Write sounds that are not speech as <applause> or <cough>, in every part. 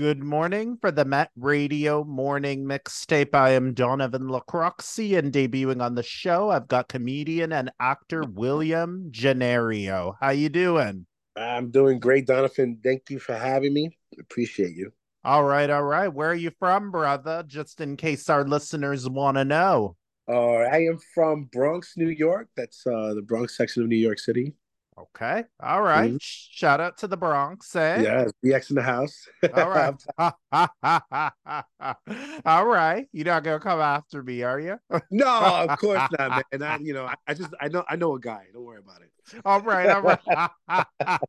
Good morning for the Met Radio Morning Mixtape. I am Donovan Lacroxi, and debuting on the show, I've got comedian and actor William Ginorio. How you doing? I'm doing great, Donovan. Thank you for having me. Appreciate you. All right, all right. Where are you from, brother? Just in case our listeners want to know. Uh, I am from Bronx, New York. That's uh, the Bronx section of New York City. Okay. All right. mm-hmm. Shout out to the Bronx. Eh? Yeah, BX in the house. All right. <laughs> <laughs> All right. You're not gonna come after me, are you? no, of course <laughs> not, man. And I, you know, I, I just I know I know a guy. Don't worry about it. <laughs> All right, all right.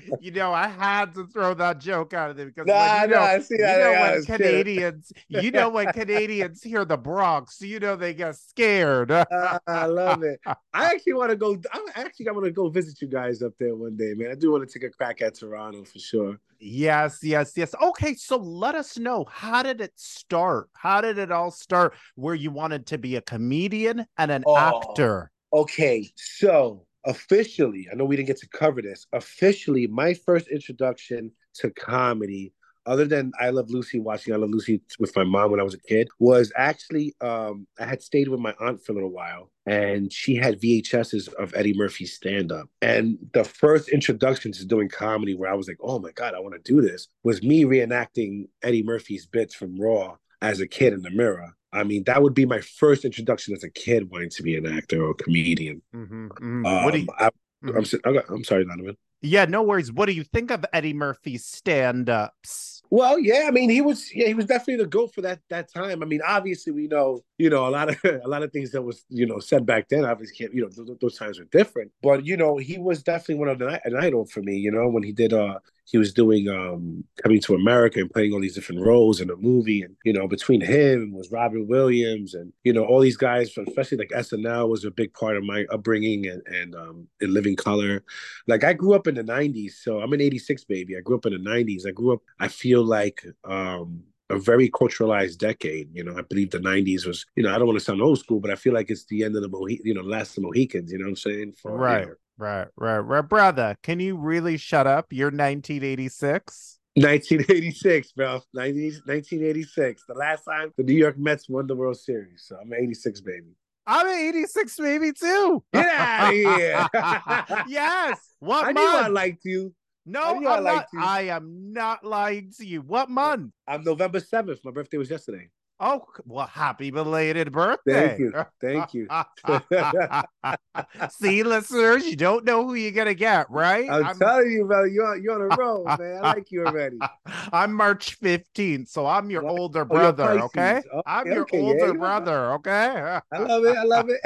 <laughs> you know, I had to throw that joke out of there because nah, when, you know, nah, see, you know when Canadians, you know when <laughs> Canadians hear the Bronx, you know they get scared. uh, I love it. I actually want to go. I actually I want to go visit you guys up there one day, man. I do want to take a crack at Toronto for sure. Yes, yes, yes. Okay, so let us know how did it start? How did it all start? Where you wanted to be a comedian and an oh, actor? Okay, so officially, I know we didn't get to cover this. Officially, my first introduction to comedy, other than I Love Lucy, watching I Love Lucy with my mom when I was a kid, was actually um, I had stayed with my aunt for a little while, and she had VHSs of Eddie Murphy's stand up. And the first introduction to doing comedy, where I was like, "Oh my god, I want to do this," was me reenacting Eddie Murphy's bits from Raw as a kid in the mirror. I mean, that would be my first introduction as a kid wanting to be an actor or a comedian. Mm-hmm, mm-hmm. Um, what do you, I, am mm-hmm. I'm sorry, Donovan. Yeah, no worries. What do you think of Eddie Murphy's stand-ups? Well, yeah, I mean, he was yeah, he was definitely the goat for that that time. I mean, obviously, we know you know a lot of <laughs> a lot of things that was you know said back then. Obviously, can't you know those, those times were different, but you know he was definitely one of the an idol for me. You know when he did uh he was doing um coming to America and playing all these different roles in a movie, and you know between him was Robin Williams and you know all these guys, especially like SNL was a big part of my upbringing and and um in Living Color. Like I grew up in the '90s, so I'm an '86 baby. I grew up in the '90s. I grew up. I feel feel like um, a very culturalized decade. You know, I believe the '90s was. You know, I don't want to sound old school, but I feel like it's the end of the Mohi- you know, last of the Mohicans. You know what I'm saying? For, right, you know, right, right, right, brother. Can you really shut up? You're 1986. 1986, bro. 19, 1986. The last time the New York Mets won the World Series. So I'm 86, baby. I'm an 86 baby too. <laughs> Get out of here. <laughs> yes. What I month? knew I liked you. No, I'm not. I am not lying to you. What month? I'm November 7th. My birthday was yesterday. Oh, well, happy belated birthday. <laughs> Thank you. Thank <laughs> you. See, listeners, you don't know who you're going to get, right? I'm, I'm, telling you, brother, You're, you're on a roll, man. I like you already. <laughs> I'm March 15th, so I'm your older oh, brother, oh, okay? okay? I'm your okay, older yeah, brother, okay? I love it. I love it.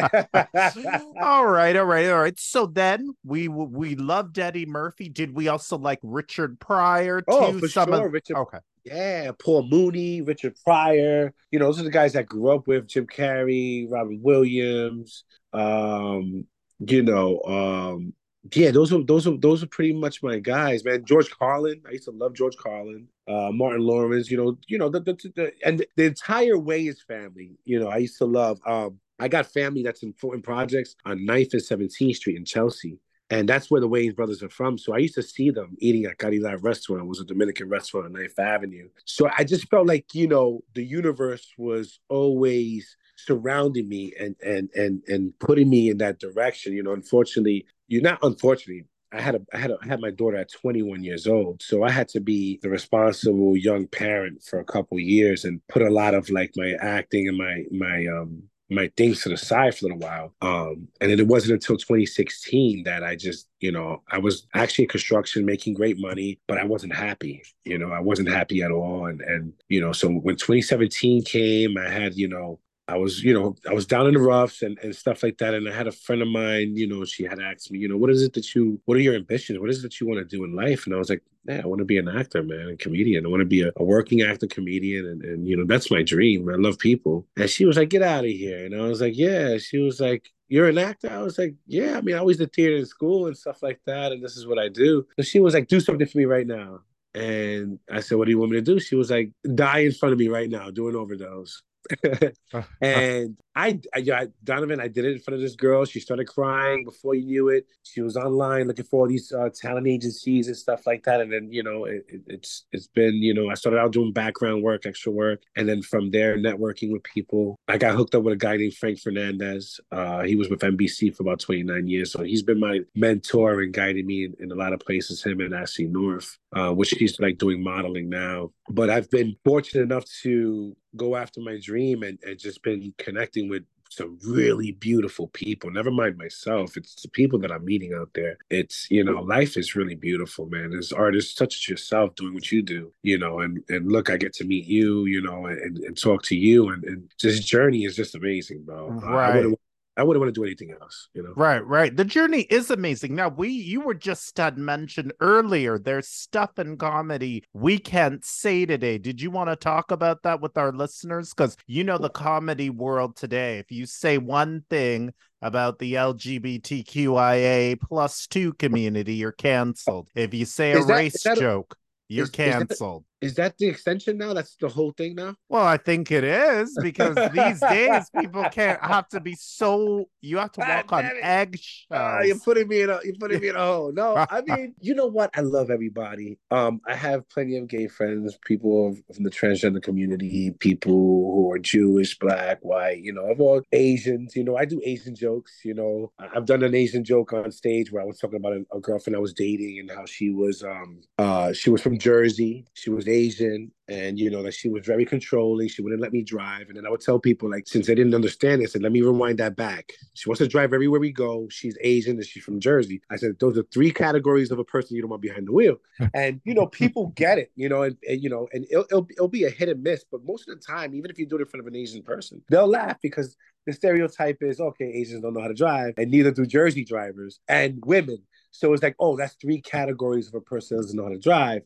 all right, all right, all right. So then we we loved Eddie Murphy. Did we also like Richard Pryor? Oh, for Some sure. Of... Richard. Okay. Yeah, Paul Mooney, Richard Pryor. You know, those are the guys that grew up with. Jim Carrey, Robin Williams. Um, you know, um, yeah, those are those are those are pretty much my guys, man. George Carlin, I used to love George Carlin. Uh, Martin Lawrence, you know, you know, the, the, the and the entire Wayans family. You know, I used to love. Um, I got family that's in important projects on 9th and 17th Street in Chelsea. And that's where the Wayans brothers are from. So I used to see them eating at Caridad restaurant. It was a Dominican restaurant on 9th Avenue. So I just felt like, you know, the universe was always surrounding me and and and and putting me in that direction. You know, unfortunately, you're not unfortunately. I had a I had a, I had my daughter at 21 years old, so I had to be the responsible young parent for a couple years and put a lot of like my acting and my my um my things to the side for a little while. Um, and it wasn't until 2016 that I just, you know, I was actually in construction making great money, but I wasn't happy. You know, I wasn't happy at all. And and you know, so when 2017 came, I had, you know, I was, you know, I was down in the roughs and, and stuff like that. And I had a friend of mine, you know, she had asked me, you know, what is it that you, what are your ambitions? What is it that you want to do in life? And I was like, yeah, I want to be an actor, man, a comedian. I want to be a, a, working actor, comedian. And, and, you know, that's my dream. I love people. And she was like, get out of here. And I was like, yeah. She was like, you're an actor? I was like, yeah. I mean, I always did theater in school and stuff like that. And this is what I do. So she was like, do something for me right now. And I said, what do you want me to do? She was like, die in front of me right now, do an overdose. <laughs> and I, I, Donovan, I did it in front of this girl. She started crying before you knew it. She was online looking for all these uh, talent agencies and stuff like that. And then, you know, it, it, it's it's been, you know, I started out doing background work, extra work, and then from there, networking with people. I got hooked up with a guy named Frank Fernandez. Uh, he was with NBC for about 29 years, so he's been my mentor and guiding me in, in a lot of places. Him and Ashley North, uh, which he's like doing modeling now. But I've been fortunate enough to go after my dream and, and just been connecting with some really beautiful people. Never mind myself. It's the people that I'm meeting out there. It's, you know, life is really beautiful, man. As artists such as yourself doing what you do, you know, and and look, I get to meet you, you know, and, and talk to you and, and this journey is just amazing, bro. Right. I I want to do anything else, you know. Right, right. The journey is amazing. Now, we you were just had mentioned earlier. There's stuff in comedy we can't say today. Did you want to talk about that with our listeners? Because you know the comedy world today. If you say one thing about the LGBTQIA plus two community, you're canceled. If you say a that, race joke, you're is, canceled. Is that the extension now? That's the whole thing now? Well, I think it is because <laughs> these days people can't have to be so you have to walk on eggshells. Uh, you're putting me in a you're putting me in a hole. No, <laughs> I mean, you know what? I love everybody. Um, I have plenty of gay friends, people from the transgender community, people who are Jewish, black, white, you know, of all Asians, you know, I do Asian jokes, you know. I've done an Asian joke on stage where I was talking about a, a girlfriend I was dating and how she was um uh she was from Jersey. She was Asian and you know that she was very controlling. She wouldn't let me drive. And then i would tell people like since they didn't understand it I said let me rewind that back. She wants to drive everywhere we go. She's asian and she's from jersey. I said those are three categories of a person you don't want behind the wheel. <laughs> And you know people get it you know and, and you know and it'll, it'll, it'll, be a hit and miss. But most of the time even if you do it in front of an asian person they'll laugh because the stereotype is okay asians don't know how to drive and neither do jersey drivers and women. So it's like oh that's three categories of a person that doesn't know how to drive.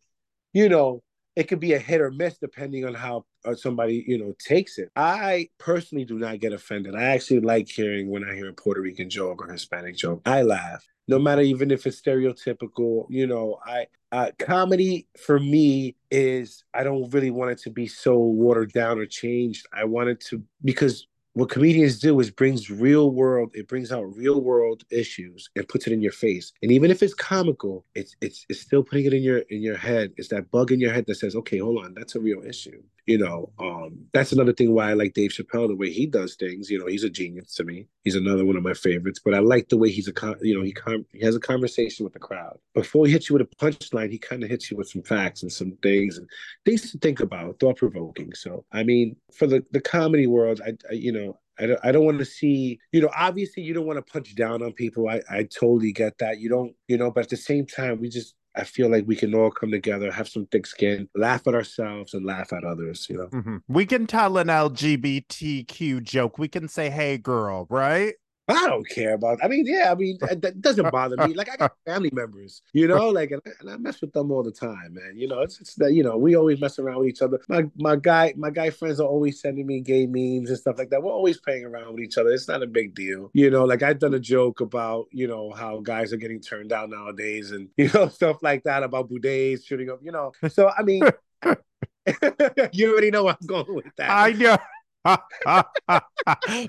You know it could be a hit or miss depending on how uh, somebody you know takes it. I personally do not get offended. I actually like hearing when I hear a Puerto Rican joke or Hispanic joke. I laugh, no matter even if it's stereotypical. You know, I uh, comedy for me is I don't really want it to be so watered down or changed. I want it to because what comedians do is brings real world it brings out real world issues and puts it in your face. And even if it's comical it's it's it's still putting it in your in your head. It's that bug in your head that says okay hold on that's a real issue you know, um, that's another thing why I like Dave Chappelle the way he does things. You know, he's a genius to me. He's another one of my favorites. But I like the way he's a, you know, he com- he has a conversation with the crowd before he hits you with a punchline. He kind of hits you with some facts and some things and things to think about, thought provoking. So, I mean, for the the comedy world, I, I you know, I don't, I don't want to see, you know, obviously you don't want to punch down on people. I, I totally get that. You don't, you know, but at the same time, we just, I feel like we can all come together, have some thick skin, laugh at ourselves and laugh at others, you know. Mm-hmm. We can tell an LGBTQ joke. We can say, hey, girl, right? I don't care about. I mean, yeah, I mean <laughs> that doesn't bother me. Like I got family members, you know, like and I, and I, mess with them all the time, man. You know, it's it's that you know we always mess around with each other. My my guy my guy friends are always sending me gay memes and stuff like that. We're always playing around with each other. It's not a big deal, you know. Like I've done a joke about you know how guys are getting turned down nowadays, and <laughs> you know stuff like that about boudettes shooting up. You know, so I mean. <laughs> you already know where I'm going with that. I know.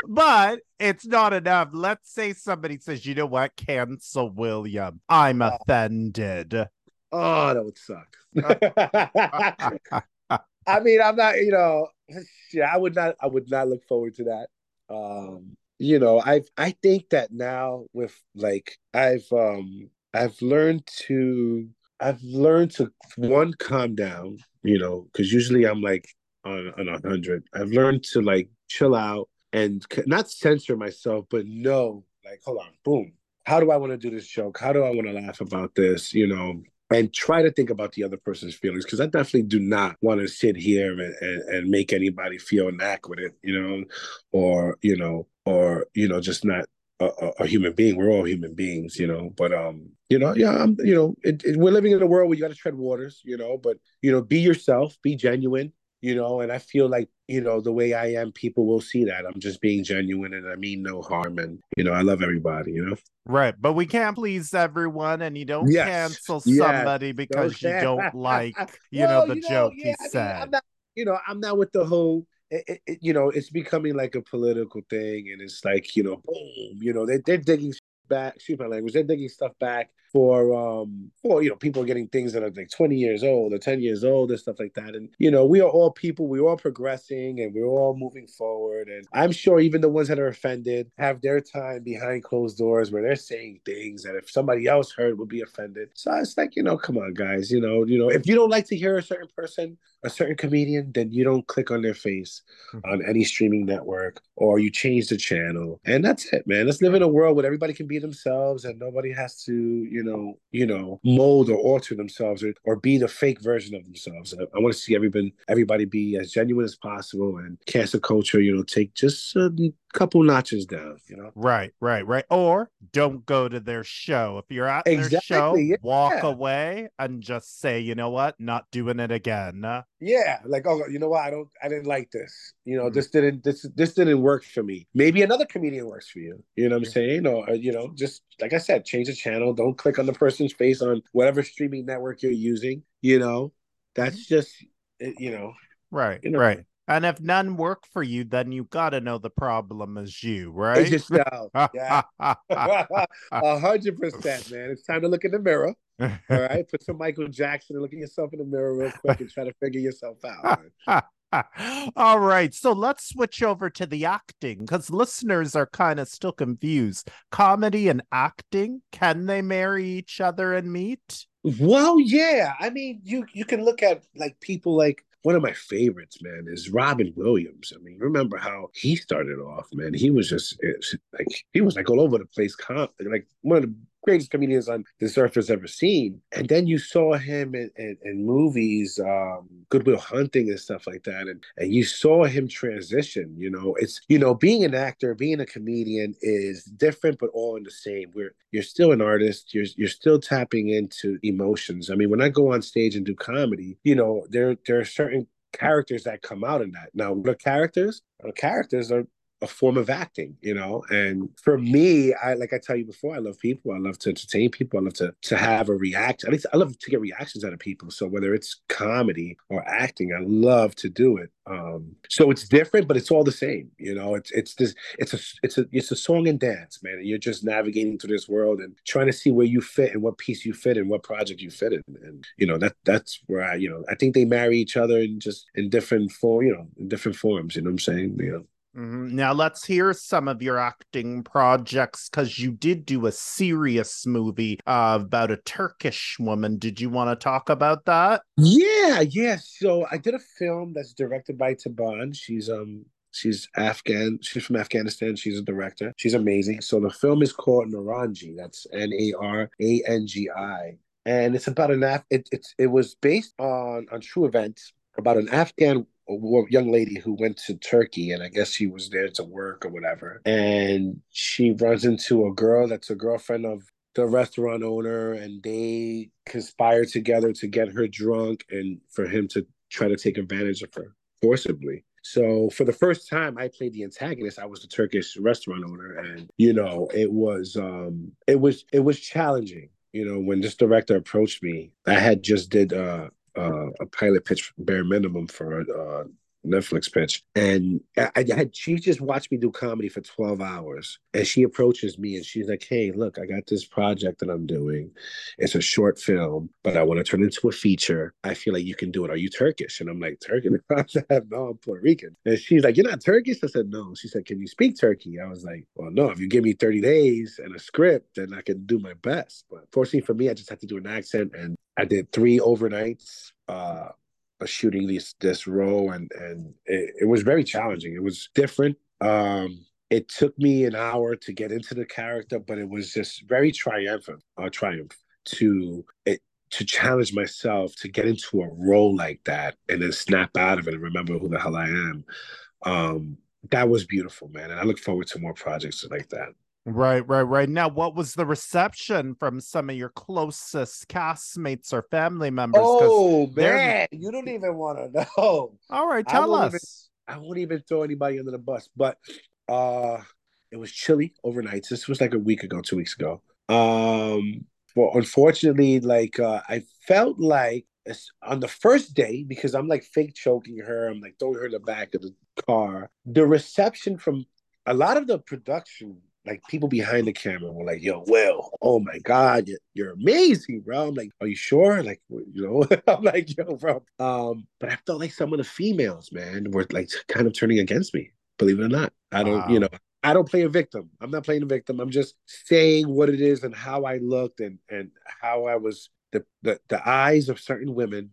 But it's not enough. Let's say somebody says, you know what, cancel William. I'm oh. offended. Oh, that would suck. I mean, I'm not, you know, yeah, I would not, I would not look forward to that. Um, you know, I I think that now with like I've um I've learned to I've learned to one calm down, you know, because usually I'm like on on a hundred. I've learned to like chill out and not censor myself, but know like, hold on, boom. How do I want to do this joke? How do I want to laugh about this? You know, and try to think about the other person's feelings because I definitely do not want to sit here and, and, and make anybody feel it, you know, or you know, or you know, just not a, a, human being. We're all human beings, you know. But um, you know, yeah, I'm, you know, it, it, we're living in a world where you got to tread waters, you know. But you know, be yourself, be genuine, you know and i feel like you know the way i am people will see that i'm just being genuine and i mean no harm and you know i love everybody you know right but we can't please everyone and you don't yes. cancel yes. somebody because you don't like <laughs> you well, know the you know, joke yeah, he I said mean, not, you know i'm not with the whole it, it, you know, it's becoming like a political thing, and it's like you know, boom, you know, they they're digging back, excuse my language, they're digging stuff back for um for you know people getting things that are like 20 years old or 10 years old and stuff like that. And you know we are all people we're all progressing and we're all moving forward. And i'm sure even the ones that are offended have their time behind closed doors where they're saying things that if somebody else heard would be offended. So it's like you know come on guys you know you know if you don't like to hear a certain person a certain comedian then you don't click on their face mm-hmm. on any streaming network or you change the channel. And that's it man. Let's live in a world where everybody can be themselves and nobody has to you know you know mold or alter themselves or, or be the fake version of themselves. I, I want to see everybody everybody be as genuine as possible and cancel culture you know take just a couple notches down you know? Right right right. Or don't go to their show. If you're at exactly, their show yeah. walk away and just say you know what? Not doing it again. Yeah like oh you know what? I don't i didn't like this. You know mm-hmm. this didn't this this didn't work for me. Maybe another comedian works for you. You know what i'm saying? Or you know just like i said change the channel. Don't click on the person's face on whatever streaming network you're using you know? That's mm-hmm. just you know right you know, right and if none work for you, then you got to know the problem is you, right? It's yourself. Uh, yeah. <laughs> A hundred percent, man. It's time to look in the mirror. All right. Put some Michael Jackson and look at yourself in the mirror real quick and try to figure yourself out. <laughs> All right. So let's switch over to the acting because listeners are kind of still confused. Comedy and acting, can they marry each other and meet? Well, yeah. I mean, you you can look at like people like one of my favorites, man, is Robin Williams. I mean, remember how he started off, man? He was just like he was like all over the place, like one of the greatest comedians on this earth has ever seen. And then you saw him in, in, in movies, um, Good Will Hunting and stuff like that. And, and you saw him transition, you know, it's, you know, being an actor, being a comedian is different, but all in the same. We're, you're still an artist. You're, you're still tapping into emotions. I mean, when I go on stage and do comedy, you know, there, there are certain characters that come out in that. Now, the characters, the characters are a form of acting, you know. And for me, I like I tell you before, I love people. I love to entertain people. I love to to have a reaction. At least I love to get reactions out of people. So whether it's comedy or acting, I love to do it. Um, so it's different, but it's all the same. You know, it's it's this it's a it's a it's a song and dance, man. And you're just navigating through this world and trying to see where you fit and what piece you fit in, what project you fit in. And you know, that that's where I, you know, I think they marry each other in just in different form, you know, in different forms. You know what I'm saying? You know. Mm-hmm. Now let's hear some of your acting projects because you did do a serious movie uh, about a Turkish woman. Did you want to talk about that? Yeah, yeah. So I did a film that's directed by Taban. She's um she's Afghan. She's from Afghanistan. She's a director. She's amazing. So the film is called Narangi. That's N A R A N G I, and it's about an Af. It, it's it was based on on true events about an Afghan a young lady who went to Turkey, and I guess she was there to work or whatever. And she runs into a girl that's a girlfriend of the restaurant owner, and they conspire together to get her drunk and for him to try to take advantage of her forcibly. So for the first time I played the antagonist, I was the Turkish restaurant owner and you know, it was um it was it was challenging. You know, when this director approached me, I had just did uh uh, a pilot pitch bare minimum for uh, Netflix pitch. And I, I, had she just watched me do comedy for 12 hours. And she approaches me and she's like, Hey, look, I got this project that I'm doing. It's a short film, but I want to turn it into a feature. I feel like you can do it. Are you Turkish? And I'm like, Turkish? <laughs> no, I'm Puerto Rican. And she's like, You're not Turkish? I said, No. She said, Can you speak Turkey? I was like, Well, no, if you give me 30 days and a script, then I can do my best. But fortunately for me, I just had to do an accent and I did three overnights. Uh, shooting this this role and and it, it, was very challenging. It was different. Um it took me an hour to get into the character but it was just very triumphant a uh, triumph to it to challenge myself to get into a role like that and then snap out of it and remember who the hell i am. Um that was beautiful man and i look forward to more projects like that Right, right, right. Now, what was the reception from some of your closest castmates or family members? Oh man, you don't even want to know. All right, tell I us. Even, I won't even throw anybody under the bus, but uh it was chilly overnight. This was like a week ago, two weeks ago. Um, well, unfortunately, like uh, I felt like on the first day because I'm like fake choking her. I'm like throwing her in the back of the car. The reception from a lot of the production like people behind the camera were like, "Yo, Will, oh my God, you're, you're amazing, bro." I'm like, "Are you sure?" Like, you know, <laughs> I'm like, "Yo, bro." Um, but I felt like some of the females, man, were like kind of turning against me. Believe it or not, I don't, wow. you know, I don't play a victim. I'm not playing a victim. I'm just saying what it is and how I looked and and how I was. The the, the eyes of certain women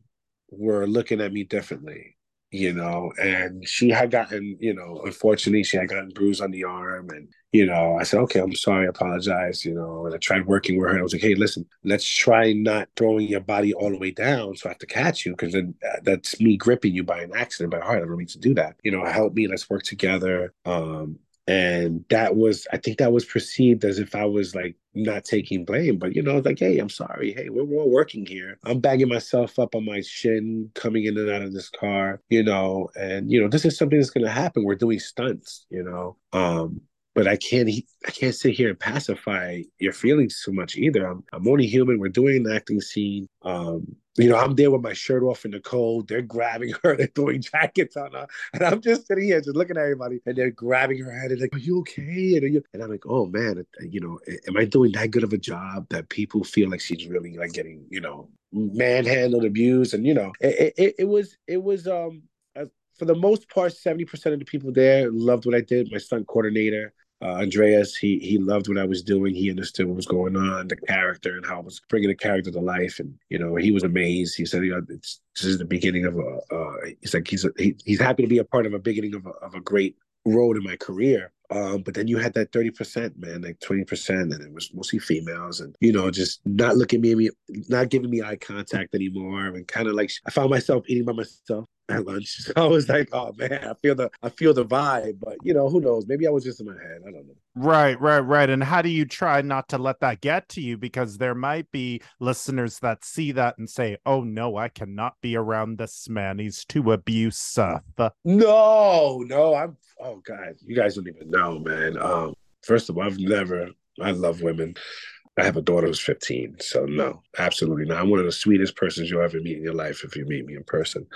were looking at me differently you know, and she had gotten, you know, unfortunately, she had gotten bruised on the arm. And, you know, I said, okay, I'm sorry, I apologize, you know, and I tried working with her. I was like, hey, listen, let's try not throwing your body all the way down so I have to catch you because then uh, that's me gripping you by an accident, by heart. I don't need to do that. You know, help me, let's work together. Um, and that was i think that was perceived as if i was like not taking blame but you know like hey i'm sorry hey we're all working here i'm bagging myself up on my shin coming in and out of this car you know and you know this is something that's going to happen we're doing stunts you know um but I can't I can't sit here and pacify your feelings too much either. I'm I'm only human. We're doing an acting scene. Um, you know, I'm there with my shirt off in the cold. They're grabbing her, <laughs> they're throwing jackets on her. And I'm just sitting here just looking at everybody and they're grabbing her head and like, Are you okay? And, you... and I'm like, oh man, you know, am I doing that good of a job that people feel like she's really like getting, you know, manhandled, abused? And you know, it, it, it was it was um for the most part, 70% of the people there loved what I did. My stunt coordinator, uh, Andreas, he he loved what I was doing. He understood what was going on, the character, and how I was bringing the character to life. And you know, he was amazed. He said, "You know, it's, this is the beginning of a." Uh, he's like, he's a, he, he's happy to be a part of a beginning of a, of a great road in my career. Um, but then you had that 30%, man, like 20%, and it was mostly females, and you know, just not looking at me, not giving me eye contact anymore, and kind of like I found myself eating by myself at lunch. <laughs> So I was like, oh man, I feel the I feel the vibe, but you know, who knows? Maybe I was just in my head. I don't know. Right, right, right. And how do you try not to let that get to you? Because there might be listeners that see that and say, "Oh no, I cannot be around this man. He's too abusive." No, no, I'm. Oh god, you guys don't even know, man. Um, first of all, I've never. I love women. I have a daughter who's 15. So no, absolutely not. I'm one of the sweetest persons you'll ever meet in your life if you meet me in person.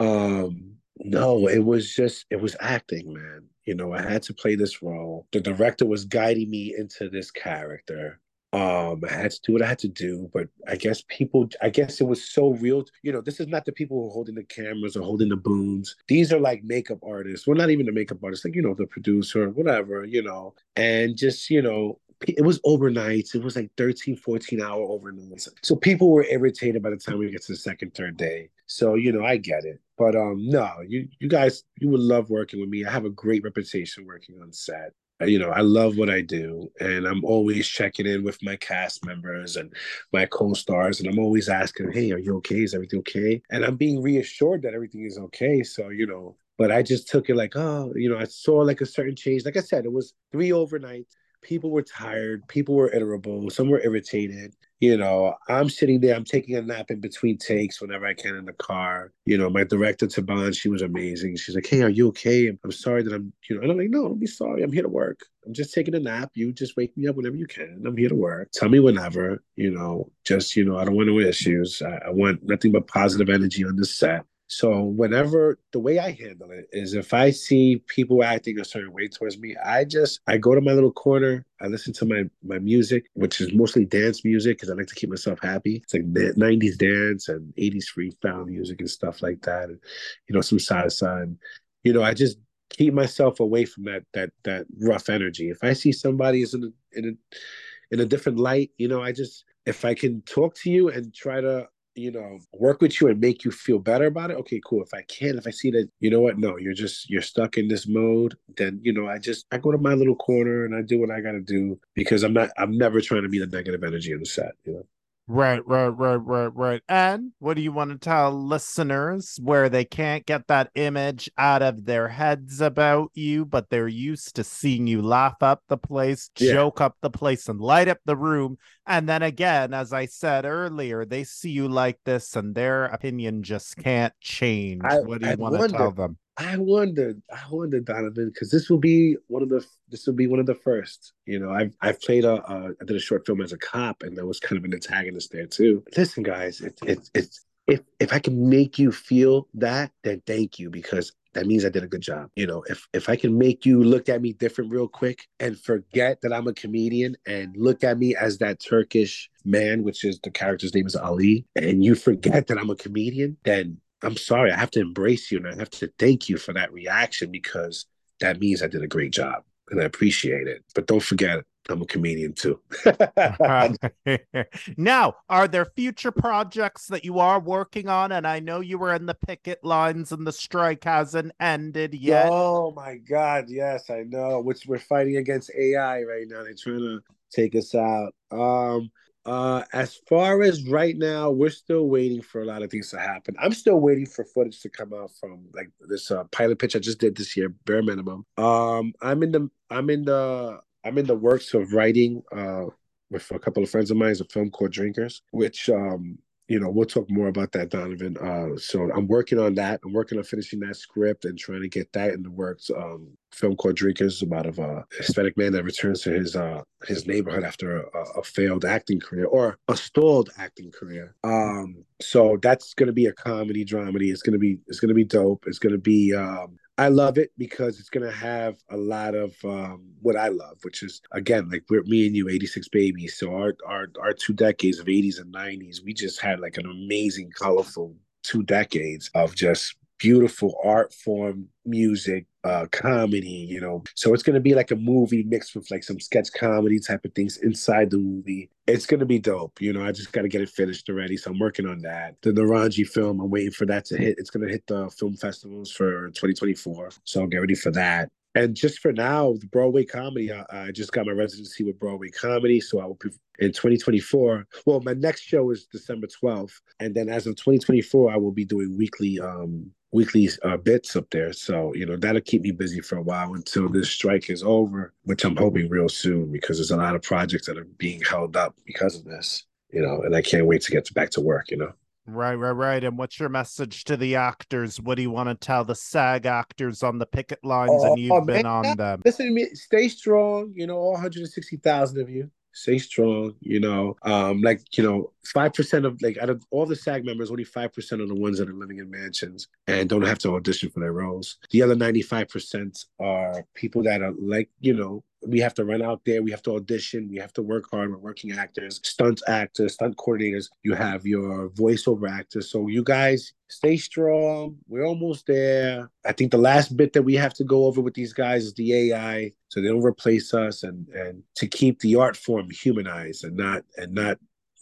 Um, no, it was just it was acting, man. You know, I had to play this role. The director was guiding me into this character. Um, I had to do what I had to do, but I guess people, I guess it was so real. You know, this is not the people who are holding the cameras or holding the booms. These are like makeup artists. Well, not even the makeup artists, like, you know, the producer, whatever, you know, and just, you know, it was overnights. It was like 13, 14 hour overnights. So people were irritated by the time we get to the second, third day. So, you know, I get it. But um, no, you you guys, you would love working with me. I have a great reputation working on set. Uh, you know, I love what I do, and I'm always checking in with my cast members and my co-stars, and I'm always asking, "Hey, are you okay? Is everything okay?" And I'm being reassured that everything is okay. So, you know, but I just took it like, oh, you know, I saw like a certain change. Like I said, it was three overnights people were tired, people were irritable, some were irritated. You know, I'm sitting there, I'm taking a nap in between takes whenever I can in the car. You know, my director Taban, she was amazing. She's like, Hey, are you okay? I'm sorry that I'm, you know, and I'm like, No, don't be sorry. I'm here to work. I'm just taking a nap. You just wake me up whenever you can. I'm here to work. Tell me whenever, you know, just, you know, I don't want no issues. I, I want nothing but positive energy on the set. So whenever the way I handle it is if I see people acting a certain way towards me, I just I go to my little corner, I listen to my my music, which is mostly dance music because I like to keep myself happy. It's like 90s dance and 80s freestyle music and stuff like that. And you know, some salsa and you know, I just keep myself away from that that that rough energy. If I see somebody is in a in a in a different light, you know, I just if I can talk to you and try to you know, work with you and make you feel better about it, okay, cool. If I can, if I see that, you know what, no, you're just you're stuck in this mode, then you know, I just I go to my little corner and I do what I gotta do because I'm not I'm never trying to be the negative energy in the set, you know. Right, right, right, right, right. And what do you want to tell listeners where they can't get that image out of their heads about you, but they're used to seeing you laugh up the place, yeah. joke up the place, and light up the room? And then again, as I said earlier, they see you like this and their opinion just can't change. I, what do you I want wonder, to tell them? I wondered, I wondered, Donovan, because this will be one of the this will be one of the first. You know, I've I've played a I did a short film as a cop, and there was kind of an antagonist there too. Listen, guys, it's it's it's if if I can make you feel that, then thank you because that means I did a good job. You know, if if I can make you look at me different real quick and forget that I'm a comedian and look at me as that Turkish man, which is the character's name is Ali, and you forget that I'm a comedian, then I'm sorry. I have to embrace you and I have to thank you for that reaction because that means I did a great job and I appreciate it. But don't forget, I'm a comedian too. <laughs> <laughs> now, are there future projects that you are working on? And I know you were in the picket lines and the strike hasn't ended yet. Oh my God, yes, I know. Which we're fighting against AI right now. They're trying to take us out. Um, uh, as far as right now, we're still waiting for a lot of things to happen. I'm still waiting for footage to come out from like this uh, pilot pitch I just did this year, bare minimum. Um, I'm in the I'm in the I'm in the works of writing uh with a couple of friends of mine. It's a film called Drinkers, which um you know, we'll talk more about that, Donovan. Uh, so I'm working on that. I'm working on finishing that script and trying to get that in the works. Um, film called Drinkers about of a Hispanic man that returns to his uh his neighborhood after a, a failed acting career or a stalled acting career. Um, so that's gonna be a comedy dramedy. It's gonna be it's gonna be dope. It's gonna be um I love it because it's gonna have a lot of um, what I love, which is again like we're me and you, '86 babies. So our our our two decades of '80s and '90s, we just had like an amazing, colorful two decades of just beautiful art form, music, uh, comedy, you know. So it's gonna be like a movie mixed with like some sketch comedy type of things inside the movie. It's gonna be dope, you know. I just gotta get it finished already, so I'm working on that. The Narangi film, I'm waiting for that to hit. It's gonna hit the film festivals for 2024, so I'll get ready for that. And just for now, the Broadway comedy, I, I just got my residency with Broadway comedy, so I will be in 2024. Well, my next show is December 12th, and then as of 2024, I will be doing weekly um weekly uh, bits up there. So, you know, that'll keep me busy for a while until this strike is over, which I'm hoping real soon because there's a lot of projects that are being held up because of this, you know, and I can't wait to get back to work, you know. Right, right, right. And what's your message to the actors? What do you want to tell the SAG actors on the picket lines? Oh, and you've oh, been man. on them. Listen to me, stay strong, you know, all 160,000 of you stay strong, you know. Um, like, you know, five percent of like out of all the SAG members, only five percent are the ones that are living in mansions and don't have to audition for their roles. The other 95 percent are people that are like, you know, we have to run out there, we have to audition, we have to work hard. We're working actors, stunt actors, stunt coordinators. You have your voiceover actors. So you guys stay strong. We're almost there. I think the last bit that we have to go over with these guys is the AI, so they don't replace us, and and to keep the art form humanized and not and not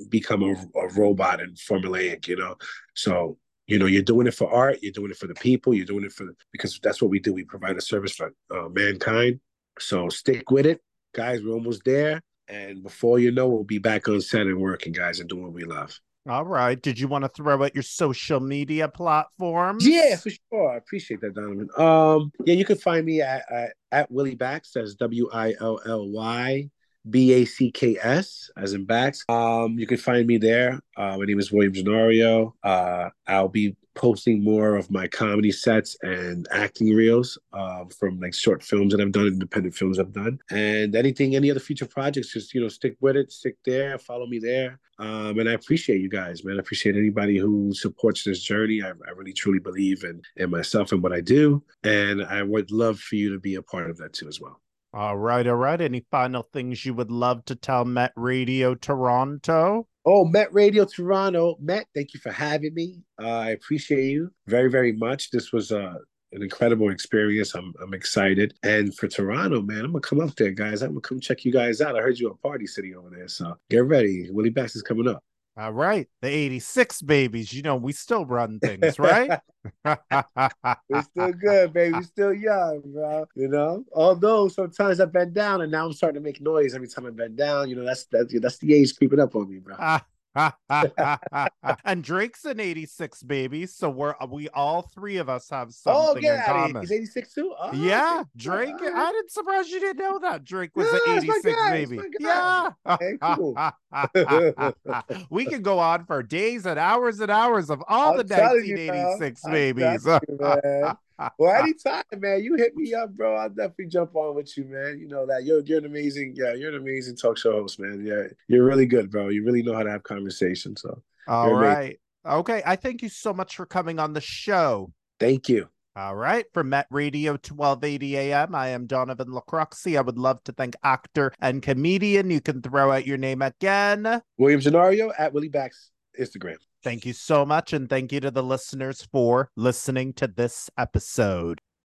become a, a robot and formulaic. You know, so you know you're doing it for art you're doing it for the people you're doing it for because that's what we do we provide a service for uh, mankind so stick with it, guys. We're almost there. And before you know, we'll be back on set and working, guys, and doing what we love. All right. Did you want to throw out your social media platforms? Yeah, for sure. I appreciate that, Donovan. Um, yeah, you can find me at at, at Willy Backs. That's W I L L Y B A C K S, as in Backs. Um, you can find me there. Uh, my name is William Ginorio. Uh, I'll be posting more of my comedy sets and acting reels uh, from like short films that I've done, independent films I've done, and anything, any other future projects. Just you know, stick with it, stick there, follow me there. Um, and I appreciate you guys, man. I appreciate anybody who supports this journey. I, I really truly believe in in myself and what I do, and I would love for you to be a part of that too as well. All right, all right. Any final things you would love to tell Met Radio Toronto? Oh, Met Radio Toronto. Met, thank you for having me. Uh, I appreciate you very, very much. This was uh, an incredible experience. I'm I'm excited. And for Toronto, man, I'm gonna come up there, guys. I'm gonna come check you guys out. I heard you a Party City over there, so get ready. Willy Backs is coming up. All right. The 86 babies, you know, we still run things, right? <laughs> We're still good, baby. We're still young, bro. You know, although sometimes I bend down and now I'm starting to make noise every time I bend down. You know, that's that's, that's the age creeping up on me, bro. <laughs> <laughs> and Drake's an 86 baby, so we're uh, we all three of us have oh, something oh, in common. He's 86 too? Oh, yeah, Drake. Oh. I didn't surprise you didn't know that Drake was an 86 baby. Yeah. Okay, cool. <laughs> we can go on for days and hours and hours of all I'm the 1986 you, babies. You, <laughs> well, <laughs> anytime, man, you hit me up, bro. I'll definitely jump on with you, man. You know that you're you're an amazing, yeah, you're an amazing talk show host, man. Yeah, you're really good, bro. You really know how to have conversations. So all right. Okay, I thank you so much for coming on the show. Thank you. All right. For Met Radio 1280 AM, I am Donovan Lacroxi. I would love to thank actor and comedian. You can throw out your name again. William Ginorio at Willy Backs Instagram. Thank you so much. And thank you to the listeners for listening to this episode.